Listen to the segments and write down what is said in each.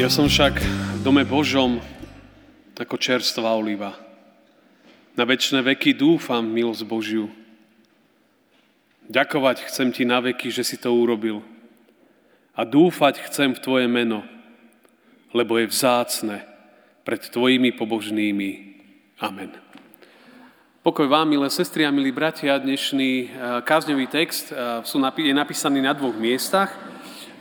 Ja som však v dome Božom ako čerstvá oliva. Na väčšie veky dúfam milosť Božiu. Ďakovať chcem Ti na veky, že si to urobil. A dúfať chcem v Tvoje meno, lebo je vzácne pred Tvojimi pobožnými. Amen. Pokoj vám, milé sestry a milí bratia, dnešný eh, kázňový text eh, je napísaný na dvoch miestach.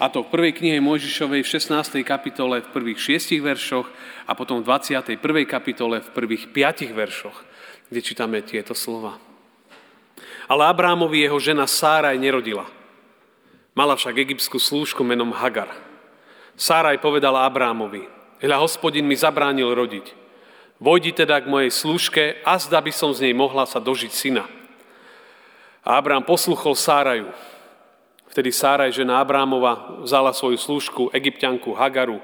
A to v prvej knihe Mojžišovej v 16. kapitole v prvých 6 veršoch a potom v 21. kapitole v prvých 5 veršoch, kde čítame tieto slova. Ale Abrámovi jeho žena Sáraj nerodila. Mala však egyptskú slúžku menom Hagar. Sáraj povedala Abrámovi, hľa hospodin mi zabránil rodiť. Vojdi teda k mojej slúžke a zda by som z nej mohla sa dožiť syna. A Abrám posluchol Sáraju, Vtedy Sáraj, žena Abrámova, vzala svoju služku, egyptianku Hagaru.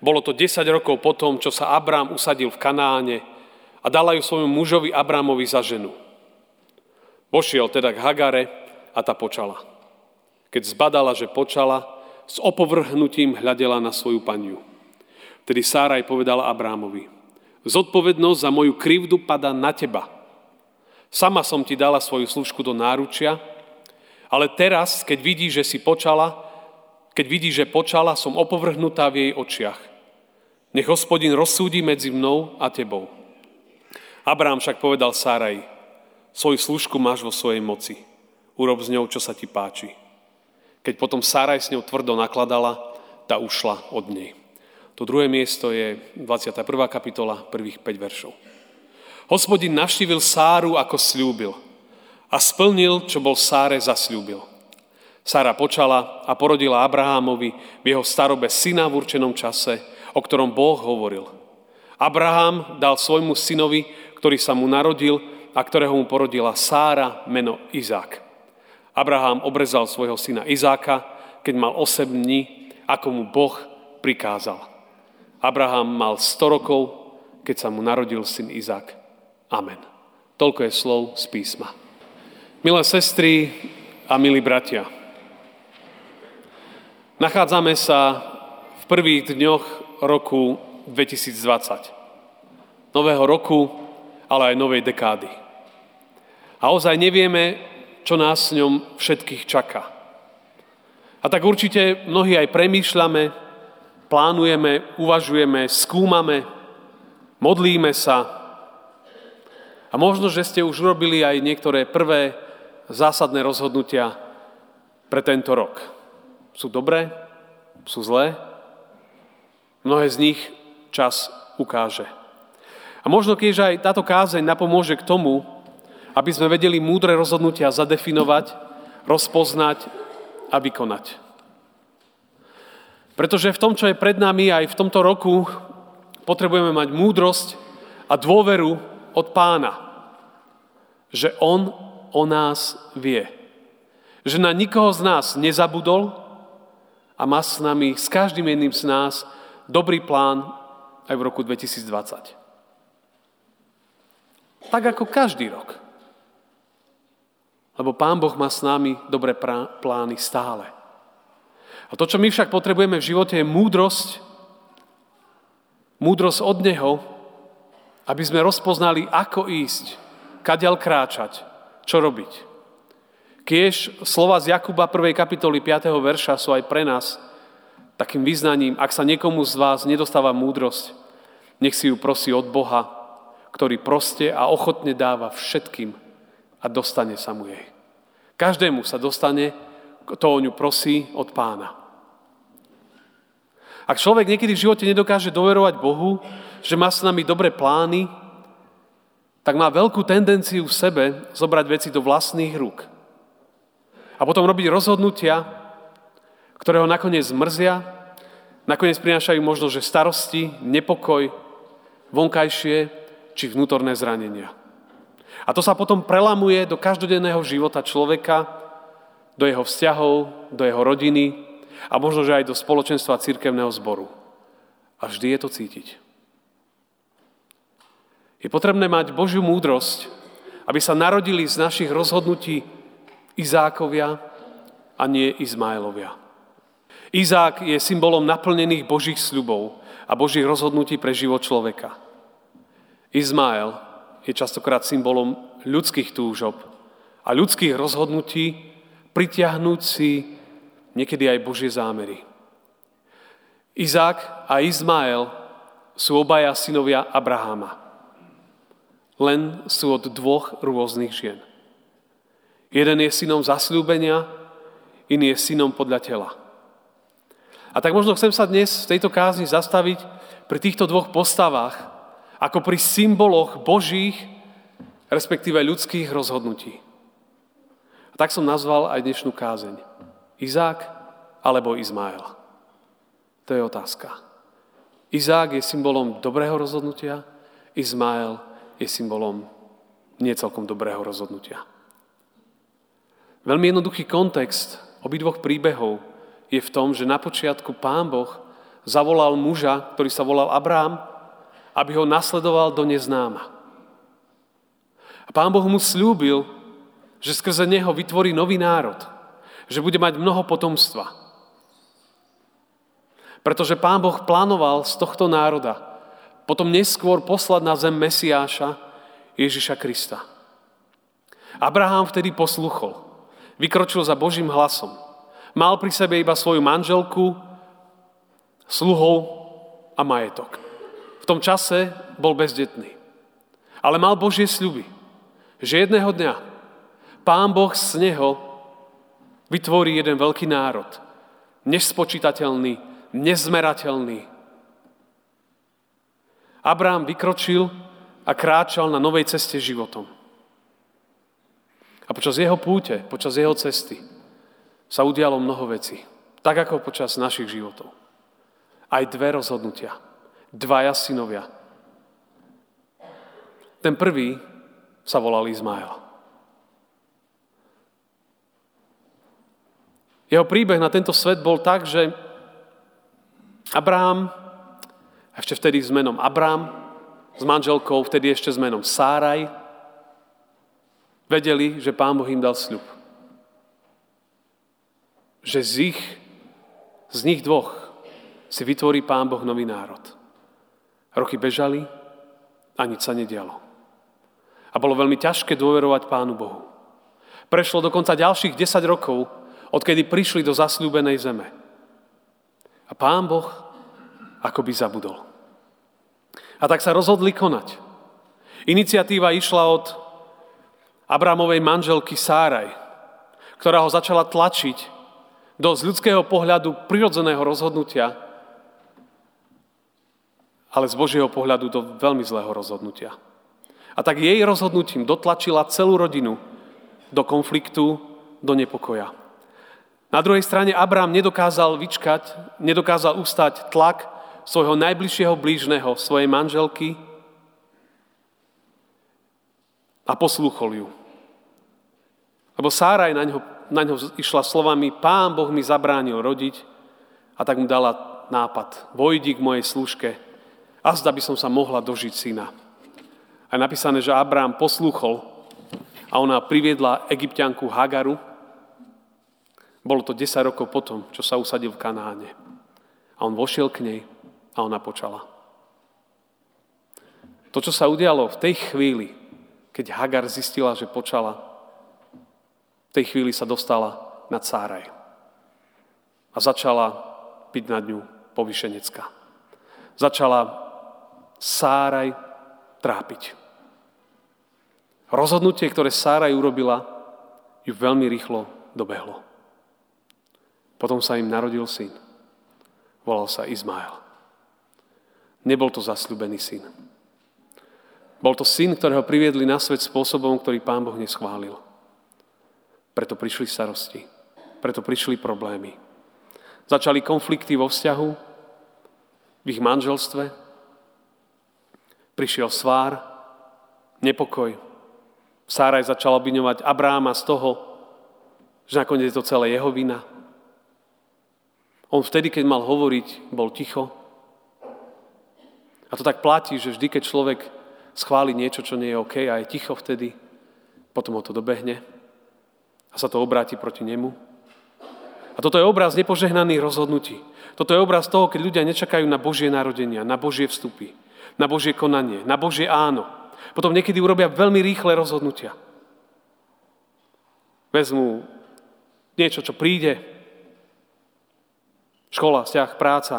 Bolo to 10 rokov potom, čo sa Abrám usadil v Kanáne a dala ju svojmu mužovi Abrámovi za ženu. Pošiel teda k Hagare a tá počala. Keď zbadala, že počala, s opovrhnutím hľadela na svoju paniu. Vtedy Sáraj povedala Abrámovi, zodpovednosť za moju krivdu pada na teba. Sama som ti dala svoju služku do náručia, ale teraz, keď vidí, že si počala, keď vidí, že počala, som opovrhnutá v jej očiach. Nech hospodin rozsúdi medzi mnou a tebou. Abrám však povedal Sáraj, svoju služku máš vo svojej moci. Urob s ňou, čo sa ti páči. Keď potom Sáraj s ňou tvrdo nakladala, tá ušla od nej. To druhé miesto je 21. kapitola, prvých 5 veršov. Hospodin navštívil Sáru, ako slúbil – a splnil, čo bol Sáre zasľúbil. Sára počala a porodila Abrahámovi v jeho starobe syna v určenom čase, o ktorom Boh hovoril. Abraham dal svojmu synovi, ktorý sa mu narodil a ktorého mu porodila Sára, meno Izák. Abraham obrezal svojho syna Izáka, keď mal 8 dní, ako mu Boh prikázal. Abraham mal 100 rokov, keď sa mu narodil syn Izák. Amen. Toľko je slov z písma. Milé sestry a milí bratia, nachádzame sa v prvých dňoch roku 2020. Nového roku, ale aj novej dekády. A ozaj nevieme, čo nás s ňom všetkých čaká. A tak určite mnohí aj premýšľame, plánujeme, uvažujeme, skúmame, modlíme sa. A možno, že ste už robili aj niektoré prvé zásadné rozhodnutia pre tento rok. Sú dobré? Sú zlé? Mnohé z nich čas ukáže. A možno keď aj táto kázeň napomôže k tomu, aby sme vedeli múdre rozhodnutia zadefinovať, rozpoznať a vykonať. Pretože v tom, čo je pred nami aj v tomto roku, potrebujeme mať múdrosť a dôveru od pána, že on o nás vie. Že na nikoho z nás nezabudol a má s nami, s každým jedným z nás, dobrý plán aj v roku 2020. Tak ako každý rok. Lebo Pán Boh má s nami dobré plány stále. A to, čo my však potrebujeme v živote, je múdrosť, múdrosť od Neho, aby sme rozpoznali, ako ísť, kadeľ kráčať, čo robiť. Kiež slova z Jakuba 1. kapitoly 5. verša sú aj pre nás takým vyznaním, ak sa niekomu z vás nedostáva múdrosť, nech si ju prosí od Boha, ktorý proste a ochotne dáva všetkým a dostane sa mu jej. Každému sa dostane, kto o ňu prosí od pána. Ak človek niekedy v živote nedokáže doverovať Bohu, že má s nami dobré plány, tak má veľkú tendenciu v sebe zobrať veci do vlastných rúk. A potom robiť rozhodnutia, ktoré ho nakoniec zmrzia Nakoniec prinášajú možno, že starosti, nepokoj, vonkajšie či vnútorné zranenia. A to sa potom prelamuje do každodenného života človeka, do jeho vzťahov, do jeho rodiny a možno, že aj do spoločenstva církevného zboru. A vždy je to cítiť. Je potrebné mať Božiu múdrosť, aby sa narodili z našich rozhodnutí Izákovia a nie Izmaelovia. Izák je symbolom naplnených Božích sľubov a Božích rozhodnutí pre život človeka. Izmael je častokrát symbolom ľudských túžob a ľudských rozhodnutí pritiahnuť si niekedy aj Božie zámery. Izák a Izmael sú obaja synovia Abraháma. Len sú od dvoch rôznych žien. Jeden je synom zasľúbenia, iný je synom podľa tela. A tak možno chcem sa dnes v tejto kázni zastaviť pri týchto dvoch postavách, ako pri symboloch Božích, respektíve ľudských rozhodnutí. A tak som nazval aj dnešnú kázeň. Izák alebo Izmael? To je otázka. Izák je symbolom dobrého rozhodnutia, Izmael je symbolom nie celkom dobrého rozhodnutia. Veľmi jednoduchý kontext obidvoch príbehov je v tom, že na počiatku pán Boh zavolal muža, ktorý sa volal Abrám, aby ho nasledoval do neznáma. A pán Boh mu slúbil, že skrze neho vytvorí nový národ, že bude mať mnoho potomstva. Pretože pán Boh plánoval z tohto národa potom neskôr poslať na zem Mesiáša Ježiša Krista. Abraham vtedy posluchol, vykročil za Božím hlasom Mal pri sebe iba svoju manželku, sluhov a majetok. V tom čase bol bezdetný. Ale mal Božie sľuby, že jedného dňa Pán Boh z neho vytvorí jeden veľký národ, nespočítateľný, nezmerateľný. Abraham vykročil a kráčal na novej ceste životom. A počas jeho púte, počas jeho cesty, sa udialo mnoho vecí. Tak ako počas našich životov. Aj dve rozhodnutia. Dvaja synovia. Ten prvý sa volal Izmael. Jeho príbeh na tento svet bol tak, že Abraham, ešte vtedy s menom Abraham, s manželkou, vtedy ešte s menom Sáraj, vedeli, že Pán Boh im dal sľub že z ich, z nich dvoch si vytvorí Pán Boh nový národ. Roky bežali a nič sa nedialo. A bolo veľmi ťažké dôverovať Pánu Bohu. Prešlo dokonca ďalších 10 rokov, odkedy prišli do zasľúbenej zeme. A Pán Boh akoby zabudol. A tak sa rozhodli konať. Iniciatíva išla od Abramovej manželky Sáraj, ktorá ho začala tlačiť do z ľudského pohľadu prirodzeného rozhodnutia, ale z Božieho pohľadu do veľmi zlého rozhodnutia. A tak jej rozhodnutím dotlačila celú rodinu do konfliktu, do nepokoja. Na druhej strane Abraham nedokázal vyčkať, nedokázal ustať tlak svojho najbližšieho blížneho, svojej manželky a poslúchol ju. Lebo Sáraj na ňo na ňo išla slovami, pán Boh mi zabránil rodiť a tak mu dala nápad, vojdi k mojej služke a zda by som sa mohla dožiť syna. A je napísané, že Abrám poslúchol a ona priviedla egyptianku Hagaru. Bolo to 10 rokov potom, čo sa usadil v Kanáne. A on vošiel k nej a ona počala. To, čo sa udialo v tej chvíli, keď Hagar zistila, že počala, v tej chvíli sa dostala na Cáraj a začala byť nad ňu povyšenecká. Začala Sáraj trápiť. Rozhodnutie, ktoré Sáraj urobila, ju veľmi rýchlo dobehlo. Potom sa im narodil syn. Volal sa Izmael. Nebol to zasľubený syn. Bol to syn, ktorého priviedli na svet spôsobom, ktorý pán Boh neschválil. Preto prišli starosti. Preto prišli problémy. Začali konflikty vo vzťahu, v ich manželstve. Prišiel svár, nepokoj. Sáraj začala obviňovať Abráma z toho, že nakoniec je to celé jeho vina. On vtedy, keď mal hovoriť, bol ticho. A to tak platí, že vždy, keď človek schváli niečo, čo nie je OK a je ticho vtedy, potom ho to dobehne a sa to obráti proti nemu. A toto je obraz nepožehnaných rozhodnutí. Toto je obraz toho, keď ľudia nečakajú na Božie narodenia, na Božie vstupy, na Božie konanie, na Božie áno. Potom niekedy urobia veľmi rýchle rozhodnutia. Vezmú niečo, čo príde, škola, vzťah, práca,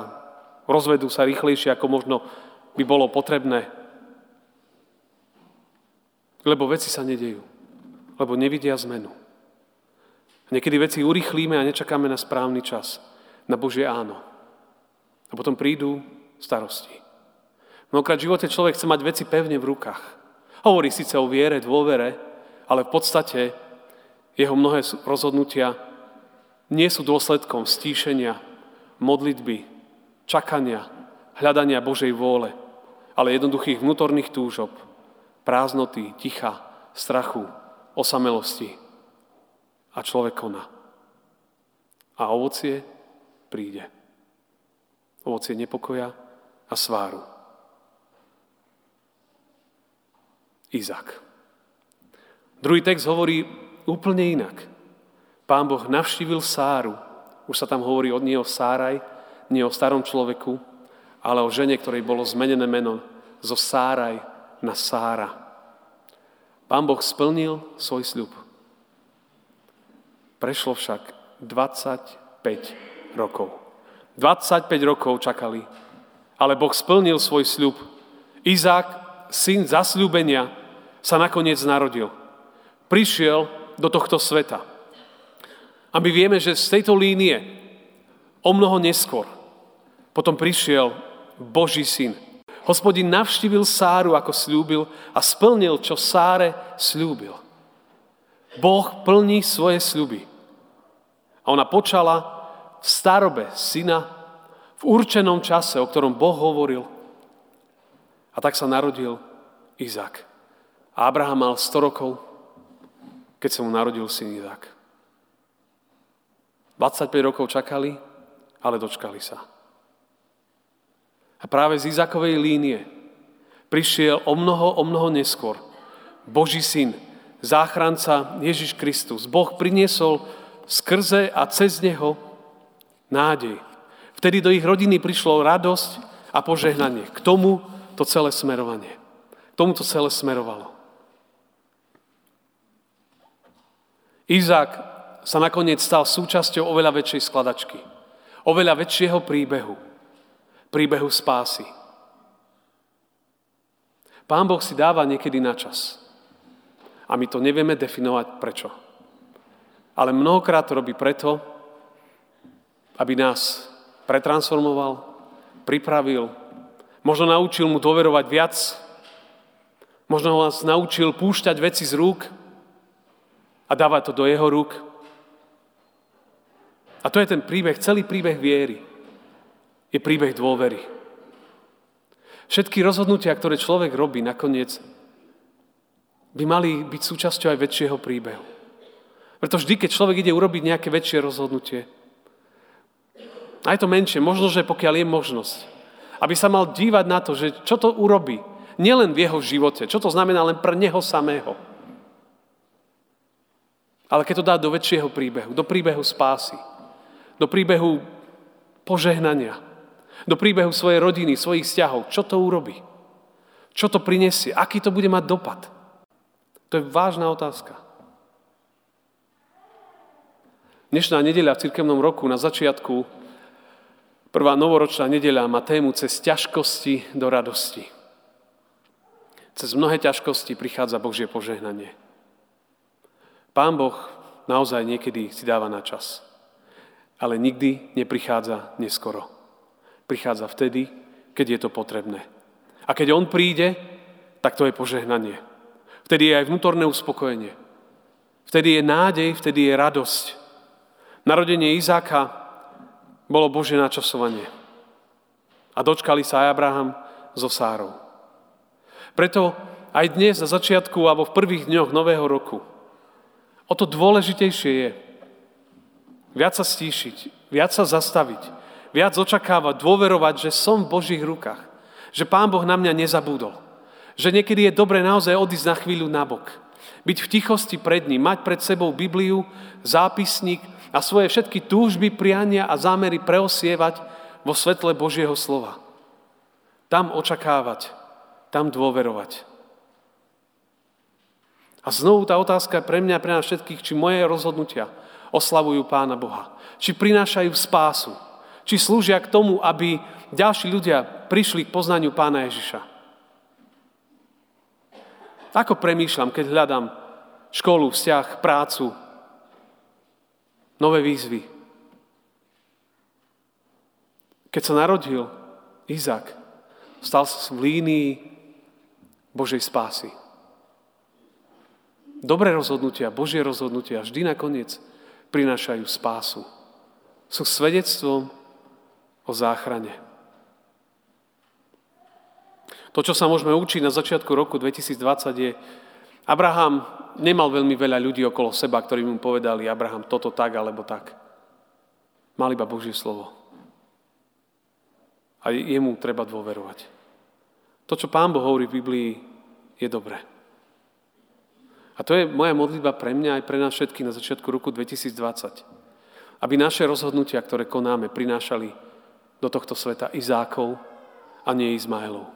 rozvedú sa rýchlejšie, ako možno by bolo potrebné. Lebo veci sa nedejú. Lebo nevidia zmenu. Niekedy veci urychlíme a nečakáme na správny čas. Na Božie áno. A potom prídu starosti. Mnohokrát v živote človek chce mať veci pevne v rukách. Hovorí síce o viere, dôvere, ale v podstate jeho mnohé rozhodnutia nie sú dôsledkom stíšenia, modlitby, čakania, hľadania Božej vôle, ale jednoduchých vnútorných túžob, prázdnoty, ticha, strachu, osamelosti. A človek koná. A ovocie príde. Ovocie nepokoja a sváru. Izak. Druhý text hovorí úplne inak. Pán Boh navštívil Sáru. Už sa tam hovorí od neho Sáraj, nie o starom človeku, ale o žene, ktorej bolo zmenené meno zo Sáraj na Sára. Pán Boh splnil svoj sľub. Prešlo však 25 rokov. 25 rokov čakali, ale Boh splnil svoj sľub. Izák, syn zasľúbenia, sa nakoniec narodil. Prišiel do tohto sveta. A my vieme, že z tejto línie o mnoho neskôr potom prišiel Boží syn. Hospodin navštívil Sáru, ako slúbil a splnil, čo Sáre slúbil. Boh plní svoje sľuby. A ona počala v starobe syna v určenom čase, o ktorom Boh hovoril. A tak sa narodil Izak. A Abraham mal 100 rokov, keď sa mu narodil syn Izak. 25 rokov čakali, ale dočkali sa. A práve z Izakovej línie prišiel o mnoho, o mnoho neskôr Boží syn, záchranca Ježiš Kristus. Boh priniesol skrze a cez neho nádej. Vtedy do ich rodiny prišlo radosť a požehnanie. K tomu to celé smerovanie. K tomu to celé smerovalo. Izák sa nakoniec stal súčasťou oveľa väčšej skladačky. Oveľa väčšieho príbehu. Príbehu spásy. Pán Boh si dáva niekedy na čas. A my to nevieme definovať prečo. Ale mnohokrát to robí preto, aby nás pretransformoval, pripravil, možno naučil mu doverovať viac, možno ho nás naučil púšťať veci z rúk a dávať to do jeho rúk, a to je ten príbeh, celý príbeh viery. Je príbeh dôvery. Všetky rozhodnutia, ktoré človek robí, nakoniec by mali byť súčasťou aj väčšieho príbehu. Preto vždy, keď človek ide urobiť nejaké väčšie rozhodnutie, aj to menšie, možno, že pokiaľ je možnosť, aby sa mal dívať na to, že čo to urobí, nielen v jeho živote, čo to znamená len pre neho samého, ale keď to dá do väčšieho príbehu, do príbehu spásy, do príbehu požehnania, do príbehu svojej rodiny, svojich vzťahov. Čo to urobí? Čo to prinesie? Aký to bude mať dopad? To je vážna otázka. Dnešná nedeľa v cirkevnom roku na začiatku, prvá novoročná nedeľa má tému cez ťažkosti do radosti. Cez mnohé ťažkosti prichádza Božie požehnanie. Pán Boh naozaj niekedy si dáva na čas ale nikdy neprichádza neskoro. Prichádza vtedy, keď je to potrebné. A keď on príde, tak to je požehnanie. Vtedy je aj vnútorné uspokojenie. Vtedy je nádej, vtedy je radosť. Narodenie Izáka bolo Božie načasovanie. A dočkali sa aj Abraham so Sárou. Preto aj dnes na začiatku alebo v prvých dňoch nového roku o to dôležitejšie je viac sa stíšiť, viac sa zastaviť, viac očakávať, dôverovať, že som v Božích rukách, že Pán Boh na mňa nezabudol, že niekedy je dobre naozaj odísť na chvíľu nabok, byť v tichosti pred ním, mať pred sebou Bibliu, zápisník a svoje všetky túžby, priania a zámery preosievať vo svetle Božieho slova. Tam očakávať, tam dôverovať. A znovu tá otázka je pre mňa pre nás všetkých, či moje rozhodnutia oslavujú Pána Boha. Či prinášajú spásu. Či slúžia k tomu, aby ďalší ľudia prišli k poznaniu Pána Ježiša. Ako premýšľam, keď hľadám školu, vzťah, prácu, nové výzvy. Keď sa narodil Izak, stal sa v línii Božej spásy. Dobré rozhodnutia, Božie rozhodnutia vždy nakoniec prinášajú spásu. Sú svedectvom o záchrane. To, čo sa môžeme učiť na začiatku roku 2020 je, Abraham nemal veľmi veľa ľudí okolo seba, ktorí mu povedali, Abraham, toto tak alebo tak. Mal iba Božie slovo. A jemu treba dôverovať. To, čo Pán Boh hovorí v Biblii, je dobré. A to je moja modlitba pre mňa aj pre nás všetky na začiatku roku 2020. Aby naše rozhodnutia, ktoré konáme, prinášali do tohto sveta Izákov a nie Izmaelov.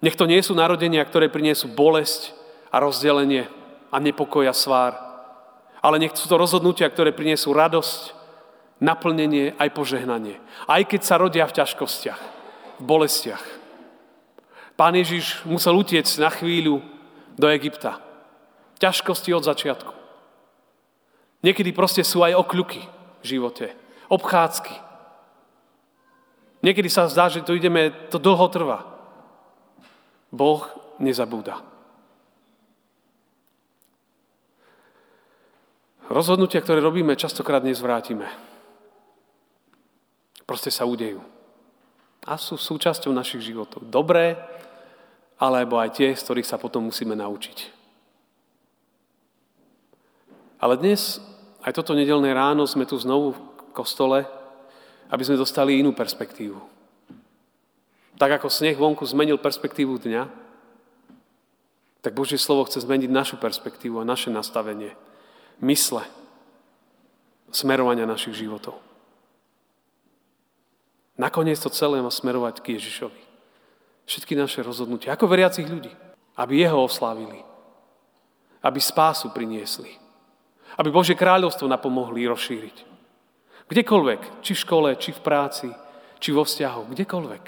Nech to nie sú narodenia, ktoré priniesú bolesť a rozdelenie a nepokoj a svár. Ale nech sú to rozhodnutia, ktoré priniesú radosť, naplnenie aj požehnanie. Aj keď sa rodia v ťažkostiach, v bolestiach. Pán Ježiš musel utiecť na chvíľu do Egypta. Ťažkosti od začiatku. Niekedy proste sú aj okľuky v živote. Obchádzky. Niekedy sa zdá, že to ideme, to dlho trvá. Boh nezabúda. Rozhodnutia, ktoré robíme, častokrát nezvrátime. Proste sa udejú. A sú súčasťou našich životov. Dobré, alebo aj tie, z ktorých sa potom musíme naučiť. Ale dnes, aj toto nedelné ráno, sme tu znovu v kostole, aby sme dostali inú perspektívu. Tak ako sneh vonku zmenil perspektívu dňa, tak Božie slovo chce zmeniť našu perspektívu a naše nastavenie, mysle, smerovania našich životov. Nakoniec to celé má smerovať k Ježišovi všetky naše rozhodnutia, ako veriacich ľudí, aby Jeho oslávili, aby spásu priniesli, aby Božie kráľovstvo napomohli rozšíriť. Kdekoľvek, či v škole, či v práci, či vo vzťahu, kdekoľvek.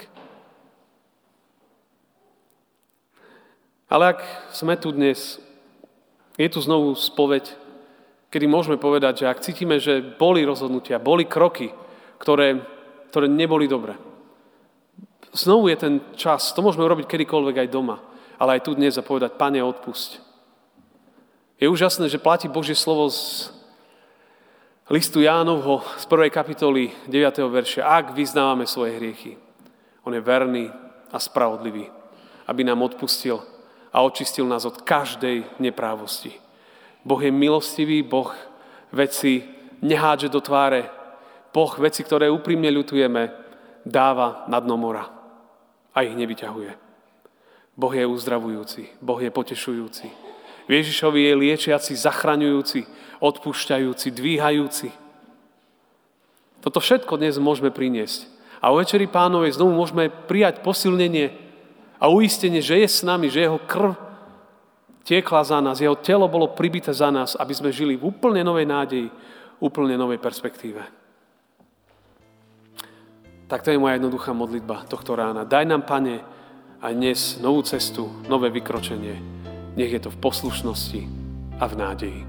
Ale ak sme tu dnes, je tu znovu spoveď, kedy môžeme povedať, že ak cítime, že boli rozhodnutia, boli kroky, ktoré, ktoré neboli dobré, Znovu je ten čas, to môžeme urobiť kedykoľvek aj doma, ale aj tu dnes a povedať, Pane, odpusť. Je úžasné, že platí Božie slovo z listu Jánovho z prvej kapitoly 9. verša. Ak vyznávame svoje hriechy, on je verný a spravodlivý, aby nám odpustil a očistil nás od každej neprávosti. Boh je milostivý, Boh veci nehádže do tváre, Boh veci, ktoré úprimne ľutujeme, dáva na dno mora a ich nevyťahuje. Boh je uzdravujúci, Boh je potešujúci. Ježišovi je liečiaci, zachraňujúci, odpúšťajúci, dvíhajúci. Toto všetko dnes môžeme priniesť. A o Večeri pánovej znovu môžeme prijať posilnenie a uistenie, že je s nami, že jeho krv tiekla za nás, jeho telo bolo pribité za nás, aby sme žili v úplne novej nádeji, úplne novej perspektíve. Tak to je moja jednoduchá modlitba tohto rána. Daj nám, Pane, aj dnes novú cestu, nové vykročenie. Nech je to v poslušnosti a v nádeji.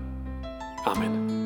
Amen.